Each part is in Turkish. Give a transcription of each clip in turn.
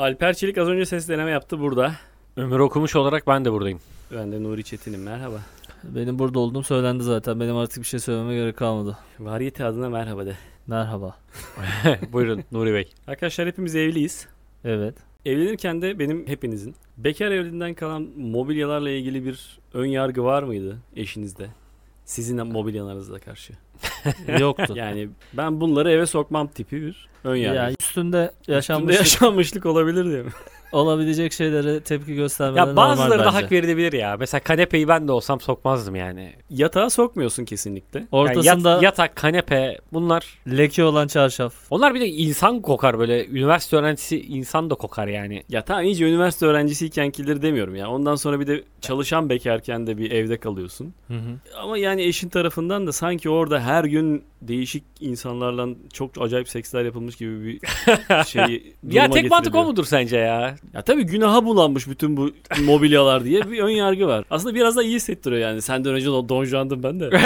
Alper Çelik az önce ses deneme yaptı burada. Ömür okumuş olarak ben de buradayım. Ben de Nuri Çetin'im. Merhaba. Benim burada olduğum söylendi zaten. Benim artık bir şey söylememe gerek kalmadı. Variyete adına merhaba de. Merhaba. Buyurun Nuri Bey. Arkadaşlar hepimiz evliyiz. Evet. Evlenirken de benim hepinizin bekar evliliğinden kalan mobilyalarla ilgili bir ön yargı var mıydı eşinizde? Sizin mobilyalarınıza karşı. Yoktu. Yani ben bunları eve sokmam tipi bir ön yargı. yani üstünde Üstünde yaşanmış yaşanmışlık olabilir diye mi? Olabilecek şeylere tepki göstermeleri Ya normal bazıları da hak verilebilir ya. Mesela kanepeyi ben de olsam sokmazdım yani. Yatağa sokmuyorsun kesinlikle. Yani Ortasında yat- yatak, kanepe bunlar leke olan çarşaf. onlar bir de insan kokar böyle. Üniversite öğrencisi insan da kokar yani. Ya tamam iyice üniversite öğrencisiykenkileri demiyorum ya. Ondan sonra bir de çalışan bekarken de bir evde kalıyorsun. Hı hı. Ama yani eşin tarafından da sanki orada her gün değişik insanlarla çok acayip seksler yapılmış gibi bir şey Ya tek mantık o mudur sence ya? Ya tabii günaha bulanmış bütün bu mobilyalar diye bir ön yargı var. Aslında biraz da iyi hissettiriyor yani. Senden önce Don Juan'dım ben de.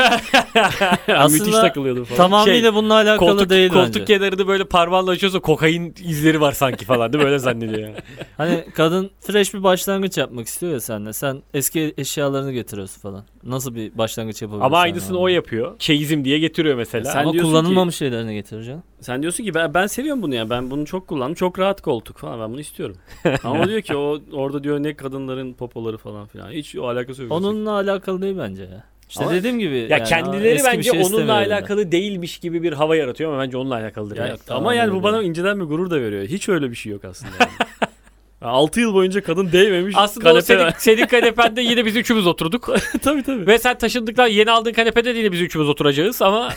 Aslında Müthiş takılıyordum falan. Tamamıyla bununla alakalı Koltuk, değil koltuk bence. kenarını böyle parmağınla açıyorsa kokain izleri var sanki falan değil mi? Öyle zannediyor yani. Hani kadın fresh bir başlangıç yapmak istiyor ya seninle. Sen eski eşyalarını getiriyorsun falan. Nasıl bir başlangıç yapabilirsin? Ama aynısını o yapıyor. Çeyizim diye getiriyor mesela. Sen Ama kullanılmamış şeylerini getireceksin. Sen diyorsun ki ben, ben seviyorum bunu ya. Ben bunu çok kullandım. Çok rahat koltuk falan. Ben bunu istiyorum. Ama diyor ki o orada diyor ne kadınların popoları falan filan. Hiç o alakası yok. Onunla alakalı değil bence ya. İşte Ama- dediğim gibi. Ya yani kendileri bence şey onunla istemiyorum ben. alakalı değilmiş gibi bir hava yaratıyor ama bence onunla alakalıdır. Ya, ya. ama yani bu bana inceden bir gurur da veriyor. Hiç öyle bir şey yok aslında. Yani. 6 yıl boyunca kadın değmemiş. Aslında o kanepe senin, var. senin kanepende yine biz üçümüz oturduk. tabii tabii. Ve sen taşındıktan yeni aldığın kanepede de yine biz üçümüz oturacağız ama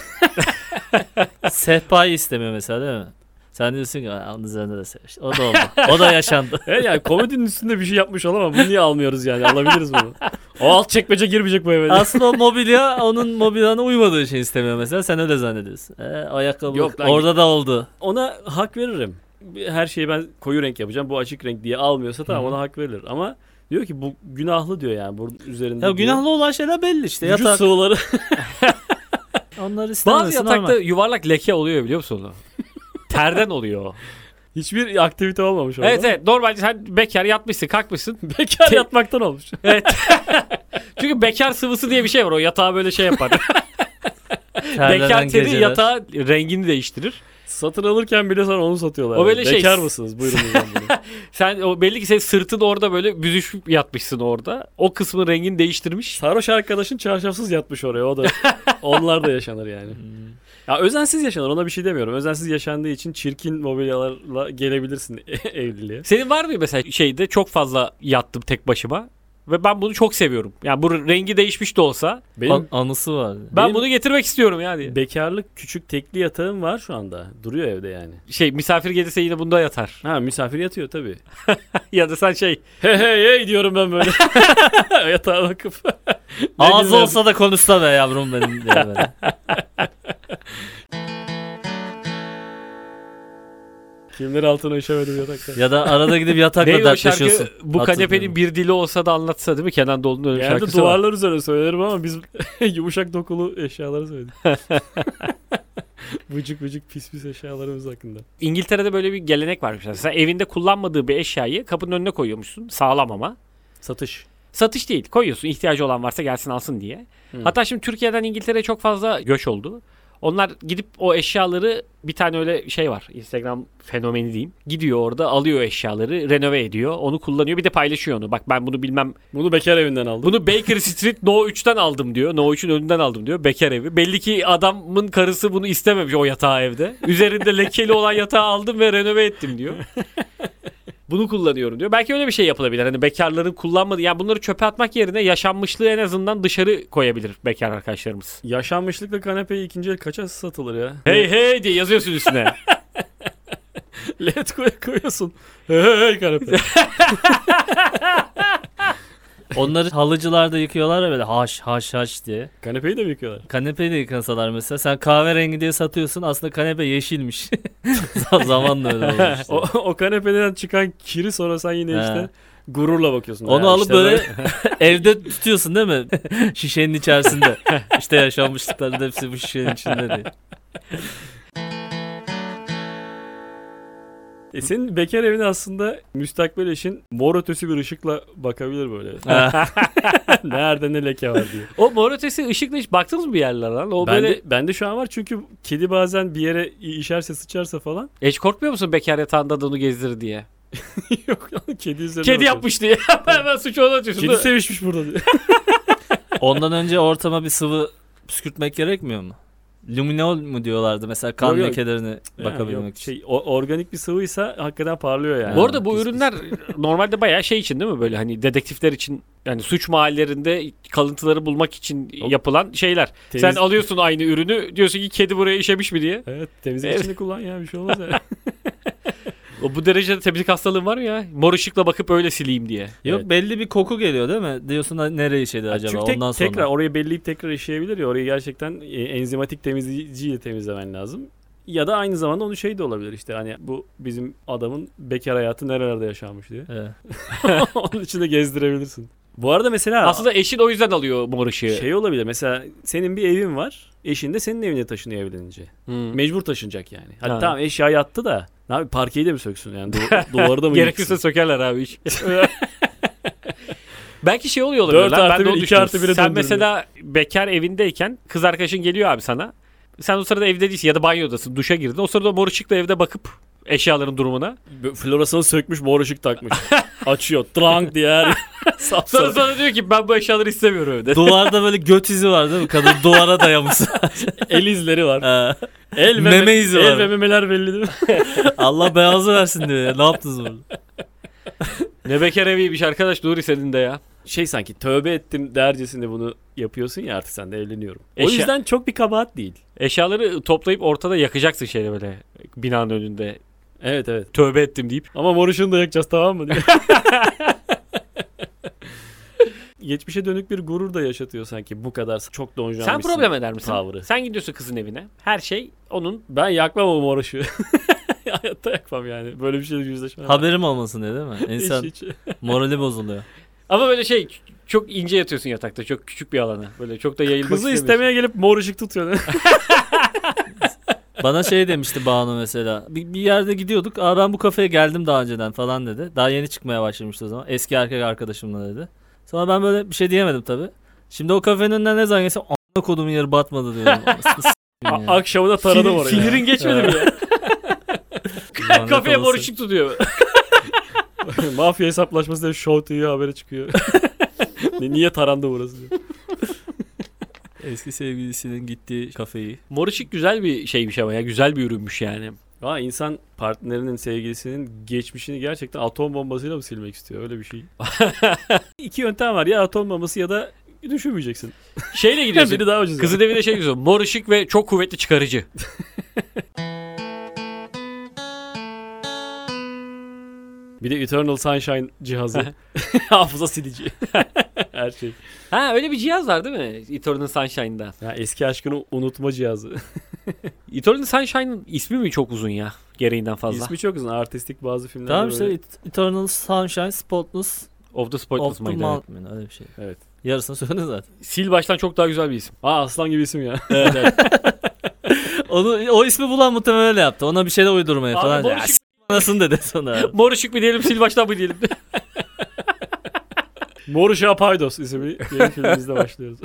Sehpayı istemiyor mesela değil mi? Sen diyorsun ki "Aa, onun üzerinde de sev. İşte O da oldu. o da yaşandı. Evet yani komedinin üstünde bir şey yapmış olamam. Bunu niye almıyoruz yani? Alabiliriz bunu. O alt çekmece girmeyecek bu eve. Aslında o mobilya onun mobilyana uymadığı için istemiyor mesela. Sen öyle zannediyorsun. E, ayakkabı Yok lan. orada da oldu. Ona hak veririm. Her şeyi ben koyu renk yapacağım. Bu açık renk diye almıyorsa tamam Hı hı. ona hak verilir. Ama diyor ki bu günahlı diyor yani. Bunun üzerinde Ya diyor. günahlı olan şeyler belli işte. Vücut Yatak. sıvıları. Onları bazı yatakta ama. yuvarlak leke oluyor biliyor musun onu? Terden oluyor. o. Hiçbir aktivite olmamış orada. evet evet normalde sen bekar yatmışsın kalkmışsın. Bekar Te- yatmaktan olmuş. Evet. Çünkü bekar sıvısı diye bir şey var o yatağı böyle şey yapar. terlenen bekar teri geceler. yatağı rengini değiştirir. Satın alırken bile sana onu satıyorlar. O yani. böyle şey- Bekar mısınız? Buyurun bunu. Sen o belli ki senin sırtın orada böyle büzüşüp yatmışsın orada. O kısmın rengini değiştirmiş. Sarhoş arkadaşın çarşafsız yatmış oraya. O da onlar da yaşanır yani. Hmm. Ya özensiz yaşanır ona bir şey demiyorum. Özensiz yaşandığı için çirkin mobilyalarla gelebilirsin evliliğe. Senin var mı mesela şeyde çok fazla yattım tek başıma ve ben bunu çok seviyorum. Yani bu rengi değişmiş de olsa Benim An- anısı var. ben Benim- bunu getirmek istiyorum yani. bekarlık küçük tekli yatağım var şu anda. Duruyor evde yani. Şey misafir gelirse yine bunda yatar. Ha misafir yatıyor tabii. ya da sen şey Hey hey hey diyorum ben böyle. Yatağa bakıp. Ne Ağzı güzel. olsa da konuşsa be yavrum benim diye böyle. Kimler altına işemedim yatakta. Ya da arada gidip yatakla neydi o şarkı dertleşiyorsun. bu Hatırlıyorum. kanepenin bir dili olsa da anlatsa değil mi? Kenan Doğulu'nun öyle Genelde şarkısı var. duvarlar üzerine söylerim ama biz yumuşak dokulu eşyaları söyledik. vıcık vıcık pis pis eşyalarımız hakkında. İngiltere'de böyle bir gelenek varmış. Sen evinde kullanmadığı bir eşyayı kapının önüne koyuyormuşsun. Sağlam ama. Satış. Satış değil. Koyuyorsun. ihtiyacı olan varsa gelsin alsın diye. Hı. Hatta şimdi Türkiye'den İngiltere'ye çok fazla göç oldu. Onlar gidip o eşyaları bir tane öyle şey var. Instagram fenomeni diyeyim. Gidiyor orada alıyor eşyaları, renove ediyor. Onu kullanıyor. Bir de paylaşıyor onu. Bak ben bunu bilmem. Bunu bekar evinden aldım. Bunu Baker Street No 3'ten aldım diyor. No 3'ün önünden aldım diyor. Bekar evi. Belli ki adamın karısı bunu istememiş o yatağı evde. Üzerinde lekeli olan yatağı aldım ve renove ettim diyor. Bunu kullanıyorum diyor. Belki öyle bir şey yapılabilir. Hani bekarların kullanmadığı yani bunları çöpe atmak yerine yaşanmışlığı en azından dışarı koyabilir bekar arkadaşlarımız. Yaşanmışlıkla kanepeyi ikinci el kaça satılır ya? Hey hey diye yazıyorsun üstüne. Let koy koyuyorsun. Hey hey hey kanepe. Onları halıcılarda yıkıyorlar ya böyle haş haş haş diye. Kanepeyi de mi yıkıyorlar? Kanepeyi de yıkasalar mesela. Sen kahverengi diye satıyorsun. Aslında kanepe yeşilmiş. Zamanla öyle olmuş. işte. O, o kanepeden çıkan kiri sonra sen yine He. işte gururla bakıyorsun. Onu alıp işte böyle evde tutuyorsun değil mi? Şişenin içerisinde. işte yaşanmışlıkların hepsi bu şişenin içinde diye. E senin bekar evine aslında müstakbel eşin mor ötesi bir ışıkla bakabilir böyle. Nerede ne leke var diye. O mor ötesi ışıkla hiç baktınız mı bir yerlere lan? O Bende, böyle bende şu an var çünkü kedi bazen bir yere işerse sıçarsa falan. hiç korkmuyor musun bekar yatağında da onu gezdir diye? Yok lan kedi üzerine Kedi bakıyor. yapmış diye. Hemen suçu ona atıyorsun. Kedi sevişmiş burada diye. Ondan önce ortama bir sıvı püskürtmek gerekmiyor mu? Luminol mu diyorlardı mesela kan Yok, yok. lekelerine Yani bakabilmek yok, için. Şey, o- organik bir sıvıysa hakikaten parlıyor yani. Bu arada bu Pis pis. ürünler normalde bayağı şey için değil mi böyle hani dedektifler için yani suç mahallelerinde kalıntıları bulmak için Yok. yapılan şeyler. Temiz- Sen alıyorsun aynı ürünü diyorsun ki kedi buraya işemiş mi diye. Evet temizlik Evet. içinde kullan ya bir şey olmaz ya. O bu derecede temizlik hastalığın var mı ya? Mor ışıkla bakıp öyle sileyim diye. Yok Evet. belli bir koku geliyor değil mi? Diyorsun ha, nereye işedi acaba Çünkü tek- ondan sonra. tekrar orayı belleyip tekrar işleyebilir ya. Orayı gerçekten e, enzimatik temizleyiciyle temizlemen lazım. Ya da aynı zamanda onun şey de olabilir işte hani bu bizim adamın bekar hayatı nerelerde yaşanmış diye. Evet. onun içinde gezdirebilirsin. Bu arada mesela Aslında eşin o yüzden alıyor mor ışığı. şey olabilir mesela senin bir evin var. Eşin de senin evine taşınıyor evlenince. Hmm. Mecbur taşınacak yani. Hadi Ha. tamam eşya yattı da ne abi parkeyi de mi söksün yani Du- duvarı da mı Gerekirse yıksın? sökerler abi hiç. Belki şey oluyor olabilir Dört lan. artı Ben de bir, onu iki artı bire Sen mesela bekar evindeyken kız arkadaşın geliyor abi sana. Sen o sırada evde değilsin ya da banyodasın duşa girdin. O sırada mor ışıkla evde bakıp eşyaların durumuna. Böyle Floresanı sökmüş mor ışık takmış. Açıyor. Trank diye her yer. Sonra sana diyor ki ben bu eşyaları istemiyorum evde. Duvarda böyle göt izi var değil mi? Kadın duvara dayamış. El izleri var. Ha. El ve Meme izi El var. ve memeler belli değil mi? Allah beyazı versin diyor ya. Ne yaptınız burada? ne bekar eviymiş arkadaş Nuri senin de ya. Şey sanki tövbe ettim dercesinde bunu yapıyorsun ya artık sen de evleniyorum. O Eşya- yüzden çok bir kabahat değil. Eşyaları toplayıp ortada yakacaksın şeyle böyle binanın önünde. Evet evet. Tövbe ettim deyip. Ama mor ışığını da yakacağız tamam mı diye. Geçmişe dönük bir gurur da yaşatıyor sanki bu kadar çok donjanmışsın. Sen problem eder misin? tavrı. Sen gidiyorsun kızın evine. Her şey onun Ben yakmam o mor ışığı. Hayatta yakmam yani. Böyle bir şeyle yüzleşmem. Haberim olmasın diye değil mi? Hiç, İnsan hiç. morali bozuluyor. Ama böyle şey çok ince yatıyorsun yatakta. Çok küçük bir alana. Böyle çok da yayılmak Kızı istemeye gelip mor ışık tutuyor. Bana şey demişti Banu mesela. Bir, bir yerde gidiyorduk. Aa ben bu kafeye geldim daha önceden falan dedi. Daha yeni çıkmaya başlamıştı o zaman. Eski erkek arkadaşımla dedi. Sonra ben böyle bir şey diyemedim tabii. Şimdi o kafenin önünden ne zaman geçsem a**ına kodumun yeri batmadı diyorum. Anasını s**eyim ya. Akşamı taradım Sinir- oraya. Sinirin geçmedi mi ya? Lanet Kafeye mor olası. ışık tutuyor. Mafya hesaplaşması diye Show TV haberi çıkıyor. Ni- Niye tarandı burası diye. Eski sevgilisinin gittiği kafeyi. Mor ışık güzel bir şeymiş ama ya. Güzel bir ürünmüş yani. Aa, insan partnerinin sevgilisinin geçmişini gerçekten atom bombasıyla mı silmek istiyor? Öyle bir şey. İki yöntem var. Ya atom bombası ya da düşünmeyeceksin. Şeyle gidiyorsun. Biri daha ucuz. Kızın evine şey diyorsun. Mor ışık ve çok kuvvetli çıkarıcı. Bir de Eternal Sunshine cihazı. Hafıza silici. Her şey. Ha öyle bir cihaz var değil mi? Eternal Sunshine'da. Ya eski aşkını unutma cihazı. Eternal Sunshine'ın ismi mi çok uzun ya? Gereğinden fazla. İsmi çok uzun. Artistik bazı filmlerde Tamam işte böyle. Et- Eternal Sunshine Spotless Of the Spotless of the mıydı? Mountain öyle bir şey. Evet. Yarısını söyledi zaten. Sil baştan çok daha güzel bir isim. Aa aslan gibi isim ya. Onu o ismi bulan muhtemelen öyle yaptı. Ona bir şeyler uydurmaya Abi falan. Ya, ışık, s- Anasını dedi sonra. mor ışık mı diyelim sil baştan mı diyelim? Mor Uşağı Paydos isimli yeni filmimizde başlıyoruz.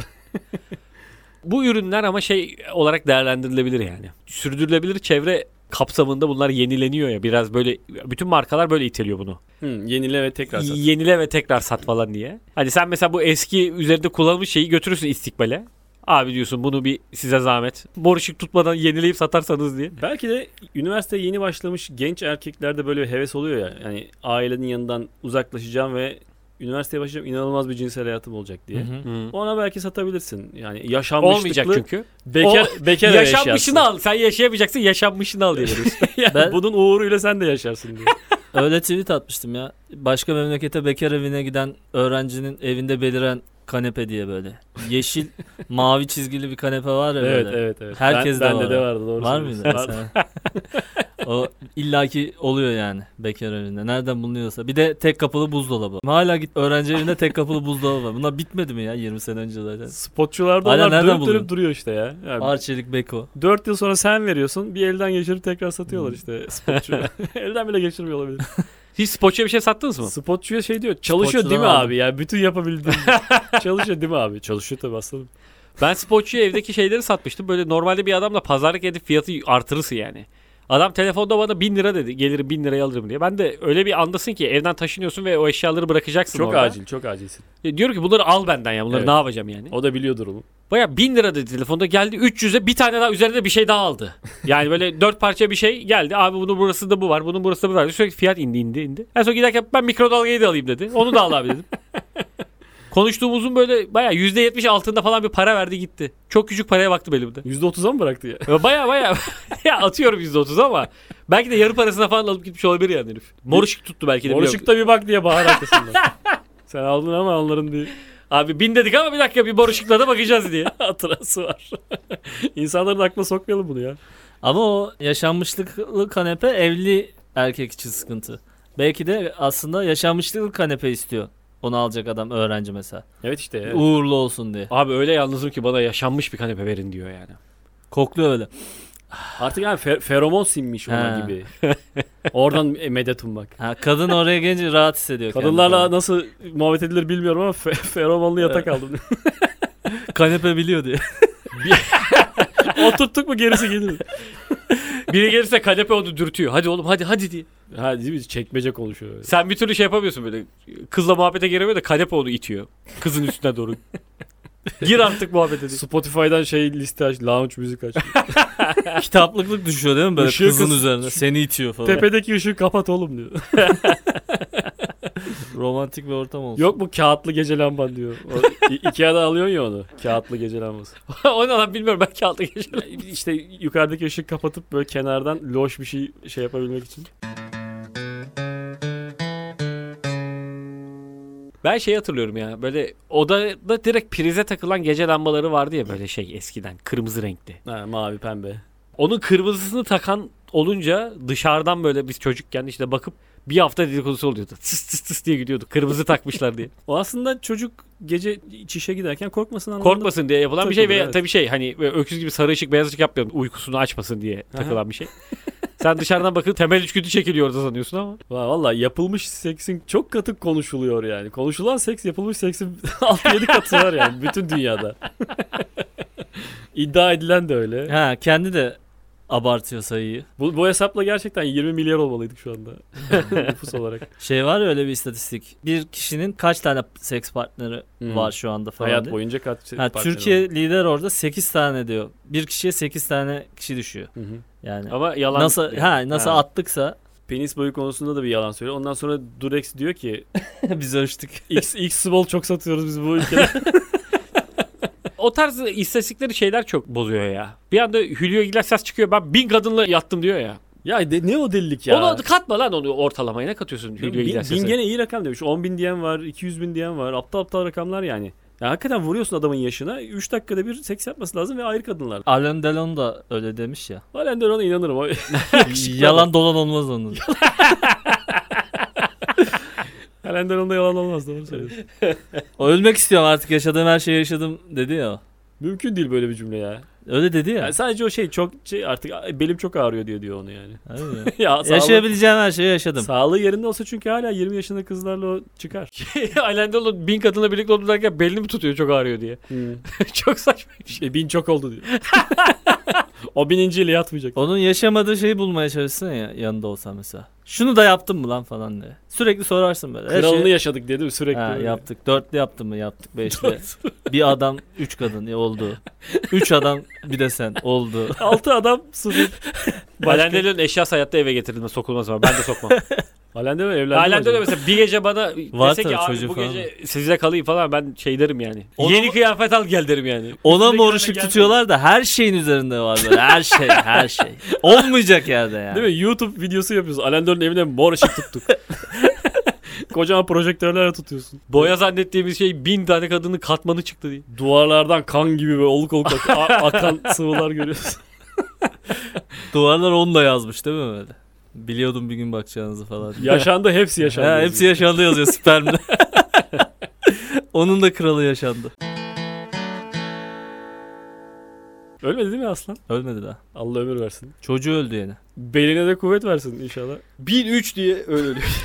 Bu ürünler ama şey olarak değerlendirilebilir yani. Sürdürülebilir çevre kapsamında bunlar yenileniyor ya. Biraz böyle bütün markalar böyle iteliyor bunu. Hı, yenile ve tekrar sat. Yenile ve tekrar sat falan diye. Hani sen mesela bu eski üzerinde kullanılmış şeyi götürürsün istikbale. Abi diyorsun bunu bir size zahmet. Mor ışık tutmadan yenileyip satarsanız diye. Belki de üniversiteye yeni başlamış genç erkeklerde böyle bir heves oluyor ya. Yani ailenin yanından uzaklaşacağım ve üniversiteye başlayacağım inanılmaz bir cinsel hayatım olacak diye. Hı hı. Ona belki satabilirsin. Yani yaşanmışlıklı. Olmayacak çünkü. Bekar, bekar ev Yaşanmışını al. Sen yaşayamayacaksın yaşanmışını al diyoruz. Yani Ben- Bunun uğruyla sen de yaşarsın diye. Öyle tweet atmıştım ya. Başka memlekete bekar evine giden öğrencinin evinde beliren kanepe diye böyle. Yeşil, mavi çizgili bir kanepe var ya evet böyle. evet evet. Herkes ben, de bende var. de vardı doğru Var mıydı? O illaki oluyor yani bekar evinde. Nereden bulunuyorsa. Bir de tek kapılı buzdolabı. Hala git öğrenci evinde tek kapılı buzdolabı var. Bunlar bitmedi mi ya 20 sene önce zaten? Spotçularda Hala onlar nereden dönüp dönüp duruyor işte ya. Yani Arçelik Beko. 4 yıl sonra sen veriyorsun. Bir elden geçirip tekrar satıyorlar Hmm. işte spotçu. elden bile geçirmiyor olabilir. Hiç spotçuya bir şey sattınız mı? Spotçuya şey diyor. Çalışıyor değil mi Spotçudan abi? Yani bütün yapabildiğim. çalışıyor değil mi abi? Çalışıyor tabii aslanım. Ben spotçuya evdeki şeyleri satmıştım. Böyle normalde bir adamla pazarlık edip fiyatı artırırsın yani. Adam telefonda bana 1000 lira dedi. Gelirim 1000 liraya alırım diye. Ben de öyle bir andasın ki evden taşınıyorsun ve o eşyaları bırakacaksın Çok orada. acil, çok acilsin. E, Diyorum ki bunları al benden ya. Bunları Evet. ne yapacağım yani? O da biliyor durumu. Baya 1000 lira dedi telefonda geldi 300'e bir tane daha üzerinde bir şey daha aldı. Yani böyle dört parça bir şey geldi. Abi bunun burası da bu var. Bunun burası da bu var. Sürekli fiyat indi indi indi. En son giderken ben mikrodalgayı da alayım dedi. Onu da al abi dedim. Konuştuğumuzun böyle baya %70 altında falan bir para verdi gitti. Çok küçük paraya baktım elimde. %30'a mı bıraktı ya? Ya Baya baya ya atıyorum %30 ama belki de yarı parasına falan alıp gitmiş olabilir yani herif. Mor ışık tuttu belki de. Mor ışıkta bir bak diye bağır arkasından. Sen aldın ama onların bir Abi bin dedik ama bir dakika bir mor ışıkla da bakacağız diye. hatırası var. İnsanların aklına sokmayalım bunu ya. Ama o yaşanmışlıklı kanepe evli erkek için sıkıntı. Belki de aslında yaşanmışlıklı kanepe istiyor. Onu alacak adam öğrenci mesela. Evet işte ya. Uğurlu olsun diye. Abi öyle yalnızım ki bana yaşanmış bir kanepe verin diyor yani. Kokluyor öyle. Artık yani fe- feromon sinmiş ona gibi. Oradan medet ummak. Ha, kadın oraya gelince rahat hissediyor. kendini Kadınlarla falan. nasıl muhabbet edilir bilmiyorum ama fe- feromonlu yatak aldım. kanepe biliyor diye. Oturttuk mu gerisi gelir. Biri gelirse kanepe onu dürtüyor. Hadi oğlum hadi hadi diye. Ha değil mi? Çekmece konuşuyor. öyle. Sen bir türlü şey yapamıyorsun böyle. Kızla muhabbete giremiyor da kanepe onu itiyor. Kızın üstüne doğru. Gir artık muhabbete diye. Spotify'dan şey liste aç, lounge müzik aç. Kitaplıklık düşüyor değil mi böyle Işığı kızın kız- üzerine. Seni itiyor falan. Tepedeki ışığı kapat oğlum diyor. Romantik bir ortam olsun. Yok mu kağıtlı gece lamban diyor. O, Ikea'da alıyorsun ya onu. Kağıtlı gece lambası. o ne lan bilmiyorum belki altı geçelim. işte yukarıdaki ışığı kapatıp böyle kenardan loş bir şey şey yapabilmek için. Ben şey hatırlıyorum ya böyle odada direkt prize takılan gece lambaları vardı ya böyle şey eskiden kırmızı renkli. Ha, mavi pembe. Onun kırmızısını takan olunca dışarıdan böyle biz çocukken işte bakıp bir hafta dedikodusu oluyordu. Tıs tıs tıs diye gidiyorduk. Kırmızı takmışlar diye. O aslında çocuk gece çişe giderken korkmasın anlamında. Korkmasın diye yapılan bir şey ve evet. tabii şey hani öküz gibi sarı ışık beyaz ışık yapmıyorum. Uykusunu açmasın diye takılan bir şey. Sen dışarıdan bakıp temel içgüdü çekiliyor orada sanıyorsun ama. Va- Valla yapılmış seksin çok katı konuşuluyor yani. Konuşulan seks yapılmış seksin 6-7 katı var yani bütün dünyada. İddia edilen de öyle. Ha kendi de abartıyor sayıyı. Bu, bu hesapla gerçekten 20 milyar olmalıydık şu anda. Nüfus olarak. Şey var ya öyle bir istatistik. Bir kişinin kaç tane seks partneri Hmm. var şu anda falan Hayat diye. boyunca kaç Ha, partner Türkiye var? lider orada 8 tane diyor. Bir kişiye 8 tane kişi düşüyor. Hı hı. Yani Ama yalan. nasıl ha nasıl Ha. attıksa Penis boyu konusunda da bir yalan söylüyor. Ondan sonra Durex diyor ki biz ölçtük. X, X small çok satıyoruz biz bu ülkede. O tarz istatistikleri şeyler çok bozuyor ya. Bir anda Hülya Iglesias çıkıyor ben bin kadınla yattım diyor ya. ya de, ne o delilik ya? Onu katma lan onu ortalamaya ne katıyorsun Hülya bin, bin Iglesias'a? gene iyi rakam demiş. 10 bin diyen var, 200 bin diyen var. Aptal aptal rakamlar yani. Ya hakikaten vuruyorsun adamın yaşına. 3 dakikada bir seks yapması lazım ve ayrı kadınlar. Alain Delon da öyle demiş ya. Halen de ona inanırım. Yalan dolan olmaz onun. Halen de onda yalan olmaz doğru söylüyorsun. O ölmek istiyorum artık yaşadığım her şeyi yaşadım dedi ya. o. Mümkün değil böyle bir cümle ya. Öyle dedi ya. Yani sadece o şey çok şey artık "Ay, belim çok ağrıyor diye diyor onu yani. Öyle. ya sağlığı, Yaşayabileceğim her şeyi yaşadım. sağlığı yerinde olsa çünkü hala 20 yaşında kızlarla o çıkar. Alain Delon bin kadınla birlikte oldu derken belini mi tutuyor çok ağrıyor diye. çok saçma bir şey. E, bin çok oldu diyor. o bininciyle yatmayacak. Onun yaşamadığı şeyi bulmaya çalışsın ya yanında olsa mesela. Şunu da yaptın mı lan falan diye. Sürekli sorarsın böyle. Her Kralını şeyi- yaşadık mi sürekli? Ha, yaptık. Dörtlü yaptın mı? Yaptık. Beşli. bir adam, üç kadın ya oldu. Üç adam bir de sen oldu. Altı adam sıfır. Başka- Alain Delon'un eşyası hayatta eve getirilme sokulmaz ama ben de sokmam. Halen de mi evlendi? Delon acaba? mesela bir gece bana dese ki abi çocuğu bu falan gece sizle kalayım falan ben şey derim yani. Onu Yeni kıyafet al gel derim yani. Ona ışık gelmedi. tutuyorlar da her şeyin üzerinde var böyle. Her şey, her şey. Olmayacak yerde yani. Değil mi? YouTube videosu yapıyorsun. Alain Delon'un evine mor ışık tuttuk. Kocaman projektörlerle tutuyorsun. Boya zannettiğimiz şey bin tane kadının katmanı çıktı diye. Duvarlardan kan gibi böyle oluk oluk ak- akan sıvılar görüyorsun. Duvarlar onunla yazmış değil mi böyle? Biliyordum bir gün bakacağınızı falan. Yaşandı hepsi yaşandı. Ha, hepsi yaşandı yazıyor spermde. Onun da kralı yaşandı. Ölmedi değil mi aslan? Ölmedi daha. Allah ömür versin. Çocuğu öldü yine. Beline de kuvvet versin inşallah. 1003 diye öyle ölüyor.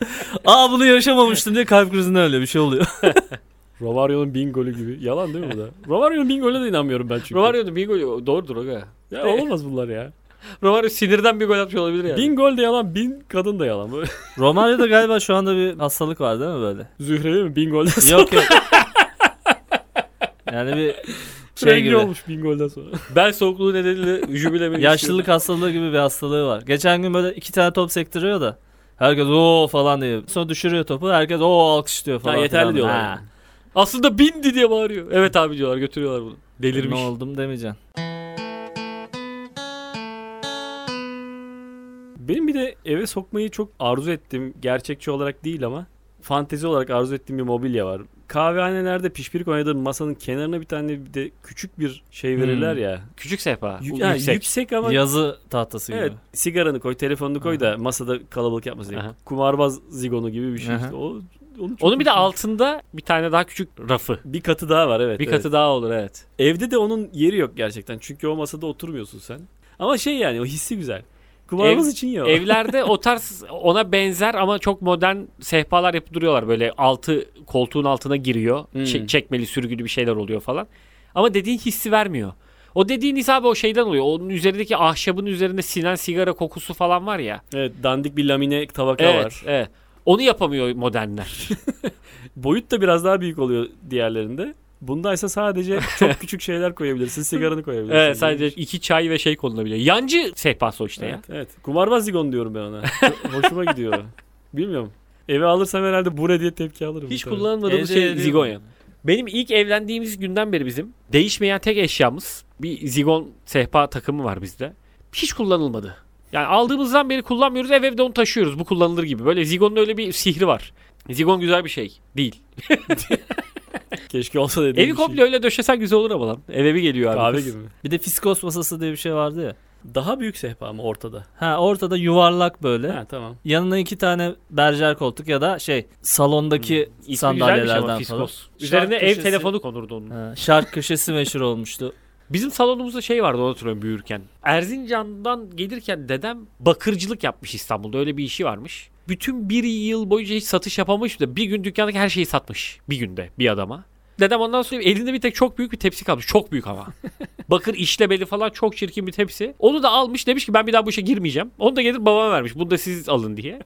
Aa bunu yaşamamıştım diye kalp krizinden öyle bir şey oluyor. Romario'nun bin golü gibi. Yalan değil mi bu da? Romario'nun bin golüne de inanmıyorum ben çünkü. Romario'nun bir gol doğrudur o. Ya olmaz bunlar ya. Romario sinirden bir gol atmış olabilir yani. Bin gol de yalan, bin kadın da yalan. Böyle Romario'da galiba şu anda bir hastalık var değil mi böyle? Zühre'de mi? Bin golden sonra. Yok yok. Yani bir şey Şey gibi. olmuş bin golden sonra. Bel soğukluğu nedeniyle jübileme Yaşlılık hastalığı gibi bir hastalığı var. Geçen gün böyle iki tane top sektiriyor da. Herkes o falan diyor. Sonra düşürüyor topu. Herkes o alkışlıyor falan. Ha, yeterli filan. diyorlar Ha. Aslında bindi diye bağırıyor. Evet abi diyorlar götürüyorlar bunu. Delirmiş. Ne oldum demeyeceksin. Benim bir de eve sokmayı çok arzu ettiğim, gerçekçi olarak değil ama fantezi olarak arzu ettiğim bir mobilya var. Kahvehanelerde pişpirik oynadığın masanın kenarına bir tane bir de küçük bir şey verirler Hmm. ya. Küçük sehpa. Yük- ha, yüksek. yüksek ama Yazı tahtası evet gibi. sigaranı koy, telefonunu koy da masada kalabalık yapmasın. Aha. Kumarbaz zigonu gibi bir şey Aha. işte. O, onu çok Onun bir de altında bir tane daha küçük rafı. bir katı daha var evet. Bir evet. katı daha olur evet. Evde de onun yeri yok gerçekten. Çünkü o masada oturmuyorsun sen. Ama şey yani o hissi güzel. Kumarbaz Ev- için ya. Evlerde o tarz ona benzer ama çok modern sehpalar yapıp duruyorlar. Böyle altı koltuğun altına giriyor. Hmm. Çek- çekmeli sürgülü bir şeyler oluyor falan. Ama dediğin hissi vermiyor. O dediğin his abi o şeyden oluyor. Onun üzerindeki ahşabın üzerinde sinen sigara kokusu falan var ya. Evet dandik bir lamine tabaka Evet, var. evet. Onu yapamıyor modernler. Boyut da biraz daha büyük oluyor diğerlerinde. Bundaysa sadece çok küçük şeyler koyabilirsin. Sigaranı koyabilirsin. evet, sadece iki çay ve şey konulabiliyor. Yancı sehpası o işte ya. Evet, evet. Kumarbaz zigon diyorum ben ona. Hoşuma gidiyor. Bilmiyorum. Eve alırsam herhalde bure diye tepki alırım. Hiç Tabii. kullanmadığımız Evde şey yediğim- zigonya. Benim ilk evlendiğimiz günden beri bizim değişmeyen tek eşyamız bir zigon sehpa takımı var bizde. Hiç kullanılmadı. Yani aldığımızdan beri kullanmıyoruz ev evde onu taşıyoruz bu kullanılır gibi. Böyle zigonun öyle bir sihri var. Zigon güzel bir şey değil. Keşke olsa dediğim Evi bir şey. komple öyle döşesen güzel olur ama lan. Eve bir geliyor abi. Kahve gibi. mi? Bir de fiskos masası diye bir şey vardı ya. Daha büyük sehpa ama ortada. Ha ortada yuvarlak böyle. Ha tamam. Yanına iki tane berjer koltuk ya da şey salondaki ama sandalyelerden falan. fiskos. Üzerine Şark ev köşesi- telefonu konurdu onun. Ha, şark köşesi meşhur olmuştu. Bizim salonumuzda şey vardı onu hatırlıyorum büyürken. Erzincan'dan gelirken dedem bakırcılık yapmış İstanbul'da öyle bir işi varmış. Bütün bir yıl boyunca hiç satış yapamamış da bir gün dükkandaki her şeyi satmış. Bir günde bir adama. Dedem ondan sonra elinde bir tek çok büyük bir tepsi kalmış. Çok büyük ama. Bakır işlemeli falan çok çirkin bir tepsi. Onu da almış demiş ki ben bir daha bu işe girmeyeceğim. Onu da getirip babama vermiş. Bunu da siz alın diye.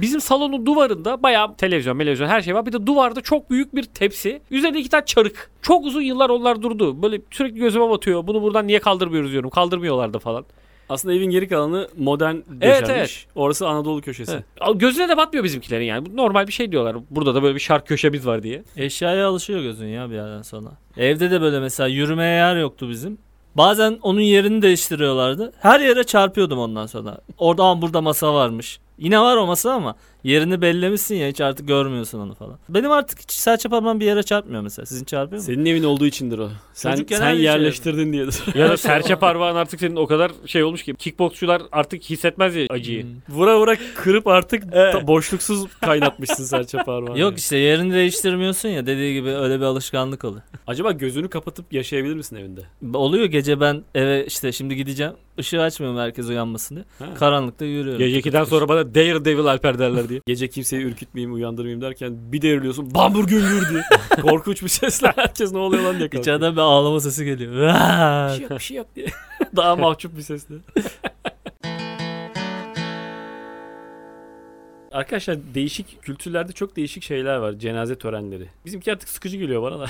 Bizim salonun duvarında bayağı televizyon, televizyon her şey var. Bir de duvarda çok büyük bir tepsi. Üzerinde iki tane çarık. Çok uzun yıllar onlar durdu. Böyle sürekli gözüme batıyor. Bunu buradan niye kaldırmıyoruz diyorum. Kaldırmıyorlardı falan. Aslında evin geri kalanı modern Evet, döşenmiş. evet. Orası Anadolu köşesi. Evet. Gözüne de batmıyor bizimkilerin yani. Bu normal bir şey diyorlar. Burada da böyle bir şark köşemiz var diye. Eşyaya alışıyor gözün ya bir yerden sonra. Evde de böyle mesela yürümeye yer yoktu bizim. Bazen onun yerini değiştiriyorlardı. Her yere çarpıyordum ondan sonra. Orada "Aa, burada masa varmış. Yine var o masa ama yerini bellemişsin ya hiç artık görmüyorsun onu falan. Benim artık hiç serçe parmağım bir yere çarpmıyor mesela. Sizin çarpıyor mu? Senin evin olduğu içindir o. Sen, Çocukken sen her şey yerleştirdin diyedir. Ya da serçe parmağın artık senin o kadar şey olmuş ki. Kickboksçular artık hissetmez ya acıyı. Hmm. vura vura kırıp artık Evet. ta- boşluksuz kaynatmışsın serçe parmağını. Yok işte yerini değiştirmiyorsun ya dediği gibi öyle bir alışkanlık oluyor. Acaba gözünü kapatıp yaşayabilir misin evinde? Oluyor gece ben eve işte şimdi gideceğim. Işığı açmıyorum herkes uyanmasın diye. Ha. Karanlıkta yürüyorum. Gece 2'den sonra bana Daredevil Alper derler diye. Gece kimseyi ürkütmeyeyim, uyandırmayayım derken bir devriliyorsun. Bambur gümbür diye. Korkunç bir sesle herkes ne oluyor lan diye kalkıyor. İçeriden bir ağlama sesi geliyor. Bir şey yok, bir şey yok diye. Daha mahcup bir sesle. Arkadaşlar değişik kültürlerde çok değişik şeyler var. Cenaze törenleri. Bizimki artık sıkıcı geliyor bana da.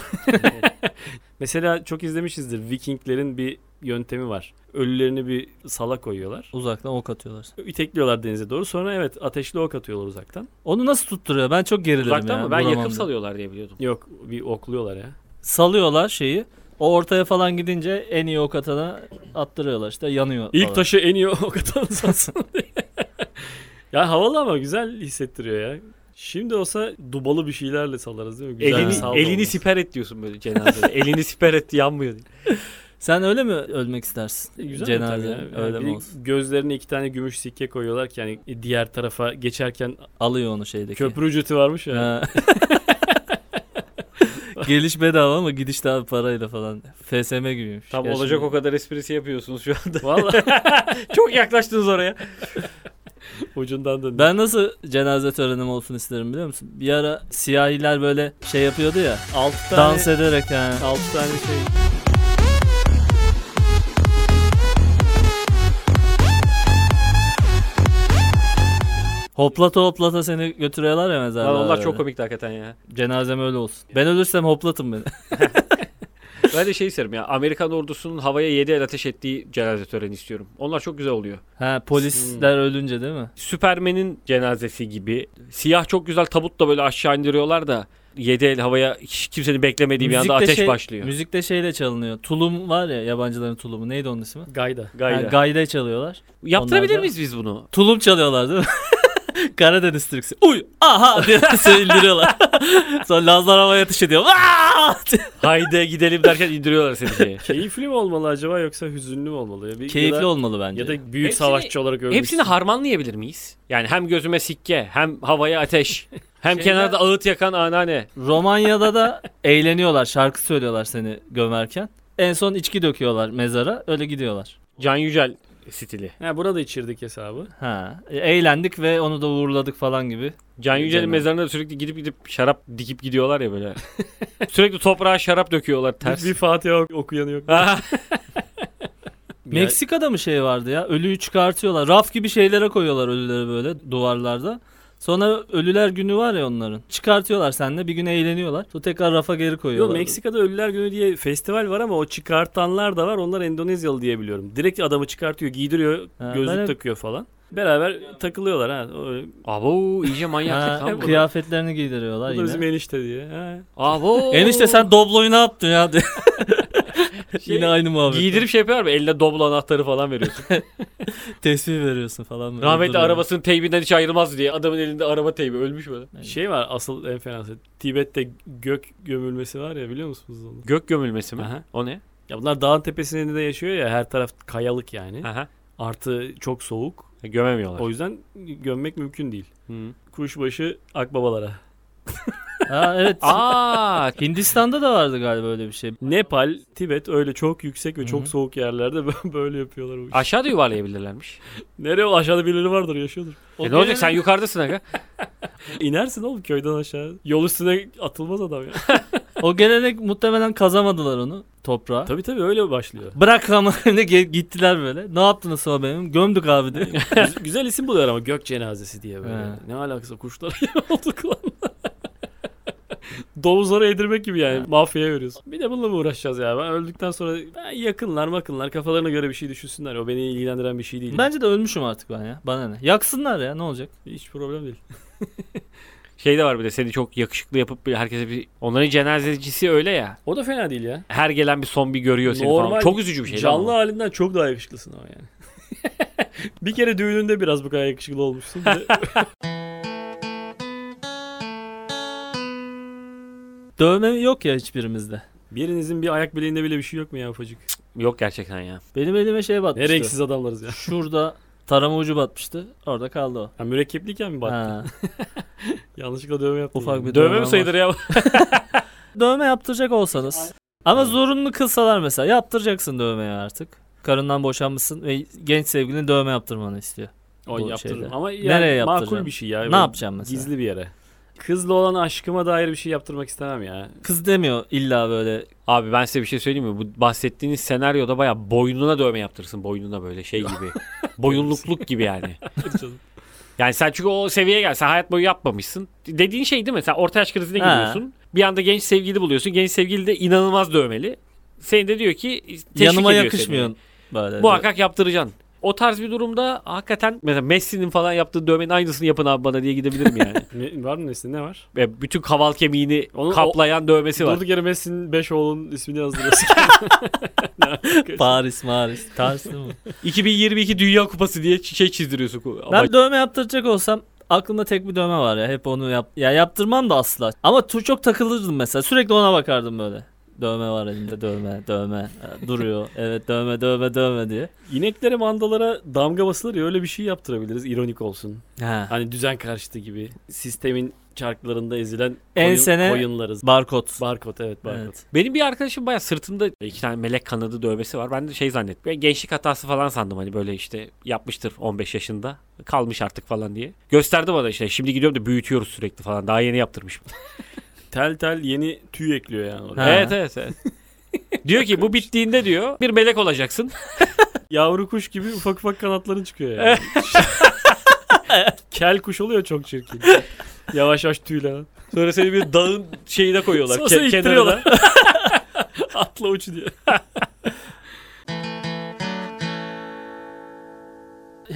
Mesela çok izlemişizdir. Vikinglerin bir yöntemi var. Ölülerini bir sala koyuyorlar. Uzaktan ok atıyorlar. İtekliyorlar denize doğru. Sonra evet ateşli ok atıyorlar uzaktan. Onu nasıl tutturuyor? Ben çok gerilirim Uzaktan ya. mı? Ben diye. salıyorlar diye biliyordum. Yok bir okluyorlar ya. Salıyorlar şeyi. O ortaya falan gidince en iyi ok atana attırıyorlar işte yanıyor. İlk falan. taşı en iyi ok atan satsın diye. ya havalı ama güzel hissettiriyor ya. Şimdi olsa dubalı bir şeylerle salarız değil mi? Güzel Elini, elini siper et diyorsun böyle cenazede. elini siper et yanmıyor. Sen öyle mi ölmek istersin? E, Güzel Cenaze, tabii ya. öyle Yani mi olsun? Gözlerine iki tane gümüş sikke koyuyorlar ki yani diğer tarafa geçerken Alıyor onu şeydeki. köprü ücreti varmış ya. Ha. Geliş bedava ama gidiş daha parayla falan. FSM gibiymiş. Tam Gerçi olacak o kadar esprisi yapıyorsunuz şu anda. Vallahi Çok yaklaştınız oraya. ucundan döndü. Ben nasıl cenaze törenim olsun isterim biliyor musun? Bir ara siyahiler böyle şey yapıyordu ya. 6 tane Dans ederek yani. 6 tane şey Hoplata hoplata seni götürüyorlar ya mezarlığa. Lan onlar böyle. çok komikti hakikaten ya. Cenazem öyle olsun. Ben ölürsem hoplatın beni. Ben de şey isterim ya. Amerikan ordusunun havaya 7 el ateş ettiği cenaze töreni istiyorum. Onlar çok güzel oluyor. ha polisler ölünce değil mi? Süpermen'in cenazesi gibi. Siyah çok güzel tabutla böyle aşağı indiriyorlar da 7 el havaya hiç kimsenin beklemediği bir anda Müzikte ateş şey- başlıyor. Müzikte şeyle çalınıyor. Tulum var ya yabancıların tulumu. Neydi onun ismi? gayda. Gayda. Ha, gayda çalıyorlar. Yaptırabilir Onlar da- miyiz biz bunu? Tulum çalıyorlar değil mi? Karadeniz Türkçesi. Uy! Aha! diye şey indiriyorlar. Sonra Lazlar havaya ateş ediyor. Aa! Haydi gidelim derken indiriyorlar seni şeye. Keyifli mi olmalı acaba yoksa hüzünlü mü olmalı? Bir, Keyifli ya da, olmalı bence. Ya da büyük Hepsini- savaşçı olarak ölmüş. Hepsini harmanlayabilir miyiz? Yani hem gözüme sikke, hem havaya ateş, hem Şeyler- kenarda ağıt yakan anneanne. Romanya'da da eğleniyorlar. Şarkı söylüyorlar seni gömerken. En son içki döküyorlar mezara. Öyle gidiyorlar. Can Yücel stili. Ha burada içirdik hesabı. Ha, e, eğlendik ve onu da uğurladık falan gibi. Can Yücel'in Canım. mezarına da sürekli gidip gidip şarap dikip gidiyorlar ya böyle. sürekli toprağa şarap döküyorlar ters. Bir, bir Fatiha ok- okuyanı yok. Meksika'da mı şey vardı ya? Ölüyü çıkartıyorlar. Raf gibi şeylere koyuyorlar ölüleri böyle duvarlarda. Sonra ölüler günü var ya onların. Çıkartıyorlar seninle bir gün eğleniyorlar. Sonra tekrar rafa geri Yok koyuyorlar. Meksika'da Ölüler Günü diye festival var ama o çıkartanlar da var. Onlar Endonezyalı diye biliyorum. Direkt adamı çıkartıyor, giydiriyor, Ha, gözlük ben takıyor falan. Beraber takılıyorlar ha. Abo iyice manyaklık Ha, kıyafetlerini giydiriyorlar bu da yine. bizim enişte diye. Ha. Abo. Enişte sen Doblo'yu ne yaptın ya? Şey, yine aynı muhabbet. Giydirip şey yapıyor mu? Eline doblo anahtarı falan veriyorsun. Tesbih veriyorsun falan. böyle Rahmetli arabasının teybinden hiç ayrılmaz diye. Adamın elinde araba teybi ölmüş böyle. Şey var asıl en fenası. Tibet'te gök gömülmesi var ya biliyor musunuz onu? Gök gömülmesi mi? Aha. O ne? Ya bunlar dağın tepesinde de yaşıyor ya her taraf kayalık yani. Aha. Artı çok soğuk. Gömemiyorlar. O yüzden gömmek mümkün değil. Hı. Kuşbaşı akbabalara. Ha evet. Aa, Hindistan'da da vardı galiba öyle bir şey. Nepal, Tibet öyle çok yüksek ve çok hı. soğuk yerlerde böyle yapıyorlar o işi. aşağıda yuvarlayabilirlermiş. Nereye o aşağıda birileri vardır yaşıyordur. E ne olacak sen yukarıdasın aga. İnersin oğlum köyden aşağı. Yol üstüne atılmaz adam ya. O gelenek muhtemelen kazamadılar onu toprağa. tabii tabii öyle başlıyor. Bırak ama gittiler böyle. Ne yaptınız sonra benim? Gömdük abi diye. Güz- güzel isim buluyor ama gök cenazesi diye böyle. He. Ne alakası kuşlara yem olduk lan. Domuzlara yedirmek gibi yani. Mafyaya veriyorsun. Bir de bununla mı uğraşacağız ya? Ben öldükten sonra ben yakınlar makınlar kafalarına göre bir şey düşünsünler. O beni ilgilendiren bir şey değil. Bence de ölmüşüm artık ben ya. Bana ne? Yaksınlar ya ne olacak? Hiç problem değil. Şey de var bir de seni çok yakışıklı yapıp bir herkese bir onların cenazecisi öyle ya. O da fena değil ya. Her gelen bir son bir görüyor seni Normal falan. Çok üzücü bir şey. Canlı halinden çok daha yakışıklısın ama yani. bir kere düğününde biraz bu kadar yakışıklı olmuşsun. Dövme yok ya hiçbirimizde. Birinizin bir ayak bileğinde bile bir şey yok mu ya ufacık? Yok gerçekten ya. Benim elime şey Ne batmıştı. renksiz adamlarız ya. Şurada tarama ucu batmıştı. Orada kaldı o. Ha, mürekkepliyken mi battı? Ha. Yanlışlıkla dövme yaptın. Ufak yani. bir Dövme mi sayılır ya? Dövme yaptıracak olsanız. Ama zorunlu kılsalar mesela yaptıracaksın dövmeyi artık. Karından boşanmışsın ve genç sevgilin dövme yaptırmanı istiyor. O şeyde. Ama yani Nereye makul bir şey ya. ne yapacaksın mesela? Gizli bir yere. Kızla olan aşkıma dair bir şey yaptırmak istemem ya. Kız demiyor illa böyle. Abi ben size bir şey söyleyeyim mi? Bu bahsettiğiniz senaryoda baya boynuna dövme yaptırırsın. Boynuna böyle şey gibi. Boyunlukluk gibi yani. Yani sen çünkü o seviyeye gel. Sen hayat boyu yapmamışsın. Dediğin şey değil mi? Sen orta yaş krizine Ha. giriyorsun. Bir anda genç sevgili buluyorsun. Genç sevgili de inanılmaz dövmeli. Senin de diyor ki teşvik yanıma ediyor yakışmıyor. seni. Böyle. Muhakkak yaptıracaksın. O tarz bir durumda hakikaten mesela Messi'nin falan yaptığı dövmenin aynısını yapın abi bana diye gidebilirim yani. Ne, var mı nesli ne var? Ve bütün kaval kemiğini Onun- kaplayan dövmesi var. Durduk yere Messi'nin 5 oğlunun ismini yazdırıyorsun. Paris, Maris. Ters değil mi? 2022 Dünya Kupası diye şey çizdiriyorsun. Ben Ama dövme yaptıracak olsam aklımda tek bir dövme var ya. Hep onu yap. Ya yaptırmam da asla. Ama tu çok takılırdım mesela. Sürekli ona bakardım böyle. Dövme var elinde dövme dövme. E, Duruyor. Evet dövme dövme dövme diye. İneklere mandalara damga basılır ya öyle bir şey yaptırabiliriz ironik olsun. Ha. Hani düzen karşıtı gibi. Sistemin çarklarında ezilen En koyun, sene- koyunlarız. Barkod. Barkod evet barkod. Evet. Benim bir arkadaşım bayağı sırtında iki tane melek kanadı dövmesi var. Ben de şey zannettim. Gençlik hatası falan sandım hani böyle işte yapmıştır 15 yaşında. Kalmış artık falan diye. Gösterdi bana işte şimdi gidiyorum da büyütüyoruz sürekli falan. Daha yeni yaptırmışım. Tel tel yeni tüy ekliyor yani. oraya. Ha. evet evet evet. diyor ki bu bittiğinde diyor bir melek olacaksın. Yavru kuş gibi ufak ufak kanatların çıkıyor yani. Kel kuş oluyor çok çirkin. Yavaş yavaş tüyler. Sonra seni bir dağın şeyine koyuyorlar. Sonra ke- kenarına. Atla uç diye.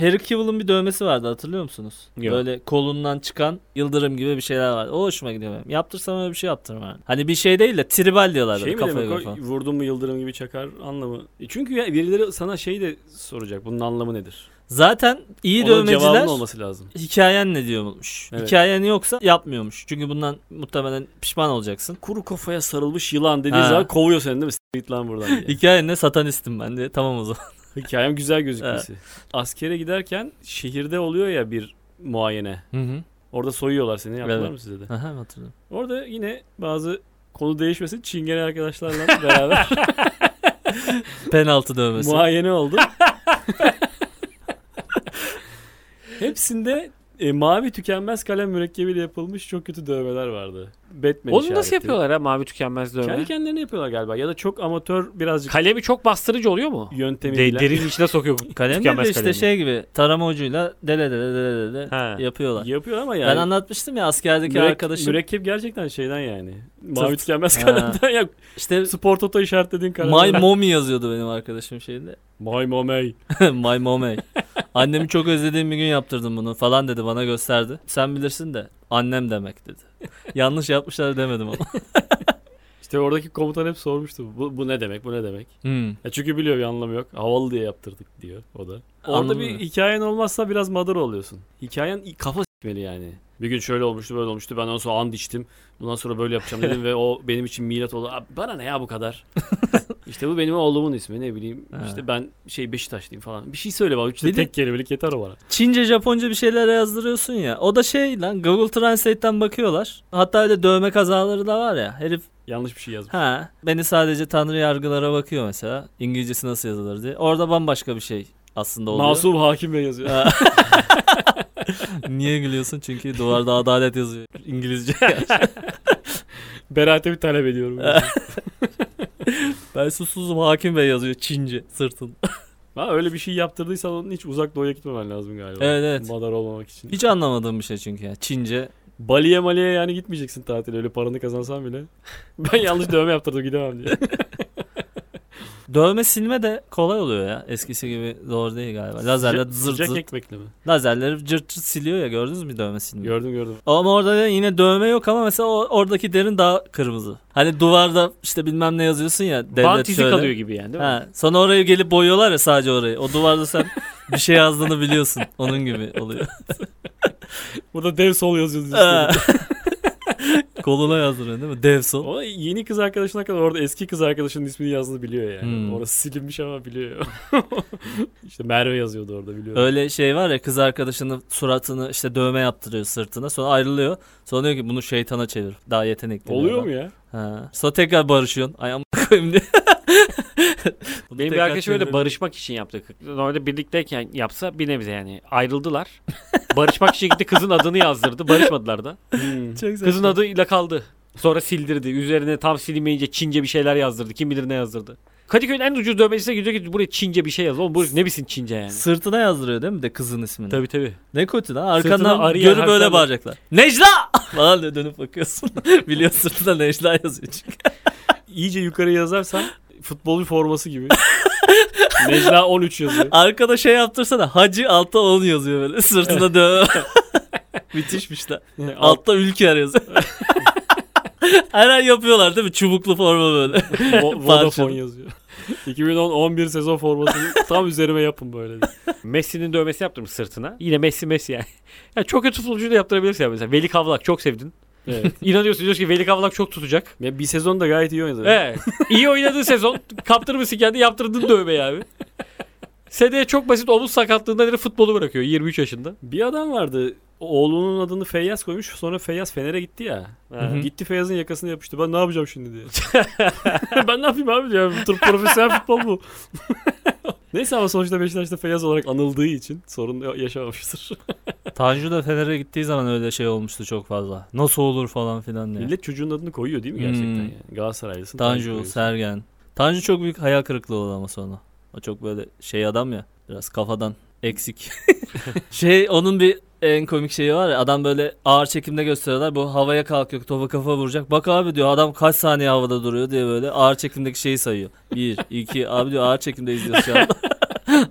Harry Cavill'ın bir dövmesi vardı hatırlıyor musunuz? Yok. Böyle kolundan çıkan yıldırım gibi bir şeyler vardı. O hoşuma gidiyor benim. Yaptırsam öyle bir şey yaptırırım yani. Hani bir şey değil de tribal diyorlar Şey mi kafaya demek o vurdun mu yıldırım gibi çakar anlamı. E Çünkü ya birileri sana şey de soracak bunun anlamı nedir? Zaten iyi Onun dövmeciler cevabının olması lazım. hikayen ne diyormuş. Evet. Hikayen yoksa yapmıyormuş. Çünkü bundan muhtemelen pişman olacaksın. Kuru kafaya sarılmış yılan dediği Ha. zaman kovuyor seni değil mi? S- Git lan buradan diye. Hikayen ne satanistim ben de. Tamam o zaman. Hikayem güzel gözükmesi. Askere giderken şehirde oluyor ya bir muayene. Hı hı. Orada soyuyorlar seni yaptılar Evet. mı size de? Aha hatırlıyorum. Orada yine bazı konu değişmesin çingene arkadaşlarla beraber Penaltı dövmesi. muayene oldu. Hepsinde e, mavi tükenmez kalem mürekkebiyle yapılmış çok kötü dövmeler vardı. Batman Onu nasıl işareti. yapıyorlar ha mavi tükenmez dövme? Kendi kendilerine yapıyorlar galiba ya da çok amatör birazcık Kalemi çok bastırıcı oluyor mu? yöntemi De- bilen. derin içine sokuyor. Kalem tükenmez de işte kalemi. şey gibi tarama ucuyla dele dele dele dele Ha. yapıyorlar. yapıyor ama yani. Ben anlatmıştım ya askerdeki Mürek- arkadaşım. Mürekkep gerçekten şeyden yani. Mavi Tırt. tükenmez Ha. kalemden ya. işte Spor Toto işaretlediğin kalem. My Mommy yazıyordu benim arkadaşım şeyde. My momey. My Mommy. Annemi çok özlediğim bir gün yaptırdım bunu falan dedi bana gösterdi. Sen bilirsin de annem demek dedi. Yanlış yapmışlar demedim ama. İşte oradaki komutan hep sormuştu. Bu, bu ne demek? Bu ne demek? Hmm. Ya çünkü biliyor bir anlamı yok. Havalı diye yaptırdık diyor o da. Orada Anladım bir ben. hikayen olmazsa biraz mother oluyorsun. Hikayen kafa s**meli yani. Bir gün şöyle olmuştu böyle olmuştu. Ben ondan sonra and içtim. Bundan sonra böyle yapacağım dedim ve o benim için milat oldu. Abi bana ne ya bu kadar? işte bu benim oğlumun ismi ne bileyim. Ha. İşte ben şey Beşiktaşlıyım falan. Bir şey söyle Bir de- tek kelimelik yeter o bana. Çince, Japonca bir şeyler yazdırıyorsun ya. O da şey lan Google Translate'ten bakıyorlar. Hatta öyle dövme kazaları da var ya. Herif Yanlış bir şey yazmış. ha beni sadece tanrı yargılara bakıyor mesela. İngilizcesi nasıl yazılır diye. Orada bambaşka bir şey aslında oluyor. Masum Hakim Bey yazıyor. Niye gülüyorsun? Çünkü duvarda adalet yazıyor. İngilizce. Beraatimi talep ediyorum. ben susuzum hakim bey yazıyor Çince sırtın. ha, öyle bir şey yaptırdıysan onun hiç uzak doğuya gitmemen lazım galiba. Evet, evet. Madar olmamak için. Hiç anlamadığım bir şey çünkü ya. Çince. Bali'ye maliye yani gitmeyeceksin tatile öyle paranı kazansan bile. Ben yanlış dövme yaptırdım gidemem diye. Dövme silme de kolay oluyor ya. Eskisi gibi zor değil galiba. Lazerle Sıcak- zırt Sıcak zırt. ekmekle mi? Lazerleri cırt cırt siliyor ya gördünüz mü dövme silmeyi? Gördüm gördüm. Ama orada da yine dövme yok ama mesela oradaki derin daha kırmızı. Hani duvarda işte bilmem ne yazıyorsun ya. Devlet Bant izi şöyle. kalıyor gibi yani değil mi? Ha, sonra orayı gelip boyuyorlar ya sadece orayı. O duvarda sen bir şey yazdığını biliyorsun. Onun gibi oluyor. Burada dev sol yazıyordu. Ha. Koluna yazdırıyorsun değil mi? Dev sol. o yeni kız arkadaşına kadar orada eski kız arkadaşının ismini yazdığını biliyor yani. Hmm. Orası silinmiş ama biliyor. işte Merve yazıyordu orada biliyor. Öyle şey var ya kız arkadaşının suratını işte dövme yaptırıyor sırtına. Sonra ayrılıyor. Sonra diyor ki bunu şeytana çevir. Daha yetenekli. Oluyor mu ya? Ha. Sonra tekrar barışıyorsun. Ay amına koyayım diye. Benim bir arkadaşım öyle barışmak için yaptık. Normalde birlikteyken yapsa bir nebze yani. Ayrıldılar. barışmak için gitti kızın adını yazdırdı. Barışmadılar da. Hmm. Çok saçma. Kızın adıyla kaldı. Sonra sildirdi. Üzerine tam silinmeyince Çince bir şeyler yazdırdı. Kim bilir ne yazdırdı. Kadıköy'ün en ucuz dövmecisine gidiyor ki buraya Çince bir şey yaz. Oğlum bu ne bilsin Çince yani. Sırtına yazdırıyor değil mi de kızın ismini? Tabii tabii. Ne kötü lan. Arkandan görüp böyle bağıracaklar. Necla! Falan dönüp bakıyorsun. Biliyor sırtına Necla yazıyor çünkü. İyice yukarı yazarsan futbolcu forması gibi. Necla 13 yazıyor. Arkada şey yaptırsana. Hacı altta 10 yazıyor böyle. Sırtına dövme. Müthişmiş. Alt, Altta Ülker yazıyor. Her yapıyorlar değil mi? Çubuklu forma böyle. Vo- Vodafone yazıyor. 2010-11 sezon formasını tam üzerime yapın böyle. Messi'nin dövmesi yaptırmış sırtına. Yine Messi Messi yani. Ya çok kötü futbolcu da yaptırabilirsin ya mesela. Veli Kavlak çok sevdin. Evet. İnanıyorsun diyorsun ki Veli Kavlak çok tutacak. Ve bir sezon da gayet iyi oynadı. Evet. İyi oynadığı sezon kaptırmışsın kendi yaptırdın dövmeyi abi. Seneye çok basit omuz sakatlığında direkt futbolu bırakıyor 23 yaşında. Bir adam vardı. Oğlunun adını Feyyaz koymuş. Sonra Feyyaz Fener'e gitti ya. Hı. Gitti Feyyaz'ın yakasını yapıştı. Ben ne yapacağım şimdi diye. ben ne yapayım abi diyor. Tür profesyonel futbol bu. Neyse ama sonuçta Beşiktaş'ta Feyyaz olarak anıldığı için sorun yaşamamıştır. Tanju da Fener'e gittiği zaman öyle şey olmuştu çok fazla. Nasıl olur falan filan diye. Millet çocuğun adını koyuyor değil mi gerçekten Hmm. yani? Galatasaraylısın. Tanju, koyuyorsun. Sergen. Tanju çok büyük hayal kırıklığı oldu ama sonra. O çok böyle şey adam ya. Biraz kafadan eksik. şey onun bir en komik şeyi var ya adam böyle ağır çekimde gösteriyorlar. Bu havaya kalkıyor topa kafa vuracak. Bak abi diyor adam kaç saniye havada duruyor diye böyle ağır çekimdeki şeyi sayıyor. Bir, iki abi diyor ağır çekimde izliyoruz şu an.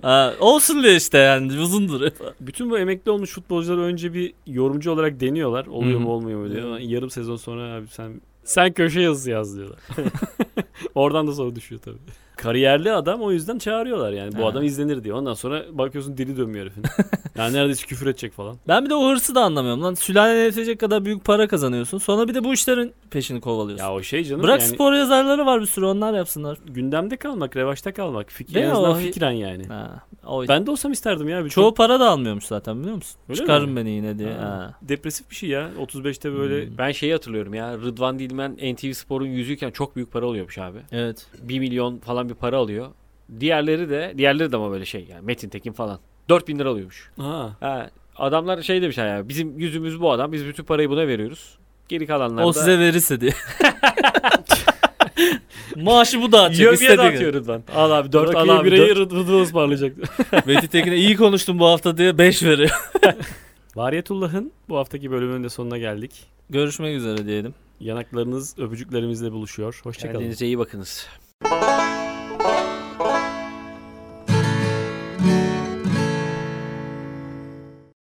ha, olsun diye işte yani uzun duruyor. Bütün bu emekli olmuş futbolcular önce bir yorumcu olarak deniyorlar. Oluyor mu olmuyor mu. Ama yarım sezon sonra abi sen sen köşe yazısı yaz diyorlar. Oradan da sonra düşüyor tabii. Kariyerli adam o yüzden çağırıyorlar yani. Bu Ha. adam izlenir diye. Ondan sonra bakıyorsun dili dönmüyor herifin. yani neredeyse küfür edecek falan. Ben bir de o hırsı da anlamıyorum lan. Sülalene yetecek kadar büyük para kazanıyorsun. Sonra bir de bu işlerin peşini kovalıyorsun. Ya o şey canım Bırak yani spor yazarları var bir sürü onlar yapsınlar. gündemde kalmak, revaçta kalmak. Fikir, Değil en mi? azından O- fikren yani. Ha, o Ben de olsam isterdim ya. Bir Çoğu çok para da almıyormuş zaten biliyor musun? Öyle Çıkarın mi? beni yine diye. Ha. Ha. depresif bir şey ya. 35'te böyle Hmm. Ben şeyi hatırlıyorum ya Rıdvan Dilmen NTV Spor'un yüzüyken çok büyük para alıyormuş abi. Evet. 1 milyon falan bir para alıyor. Diğerleri de diğerleri de ama böyle şey yani Metin Tekin falan. 4000 lira alıyormuş. Ha. Ha, adamlar şey demiş ya bizim yüzümüz bu adam biz bütün parayı buna veriyoruz. Geri kalanlar O da size verirse diye. Maaşı bu dağıtacak. Yiyor bir istediği dağıtıyor Rıdvan. Al abi 4 al abi bireyi 4. Rıdvan ısmarlayacak. Metin Tekin'e iyi konuştum bu hafta diye 5 veriyor. Variyetullah'ın bu haftaki bölümünün de sonuna geldik. Görüşmek üzere diyelim. Yanaklarınız öpücüklerimizle buluşuyor. Hoşçakalın. Kendinize iyi bakınız.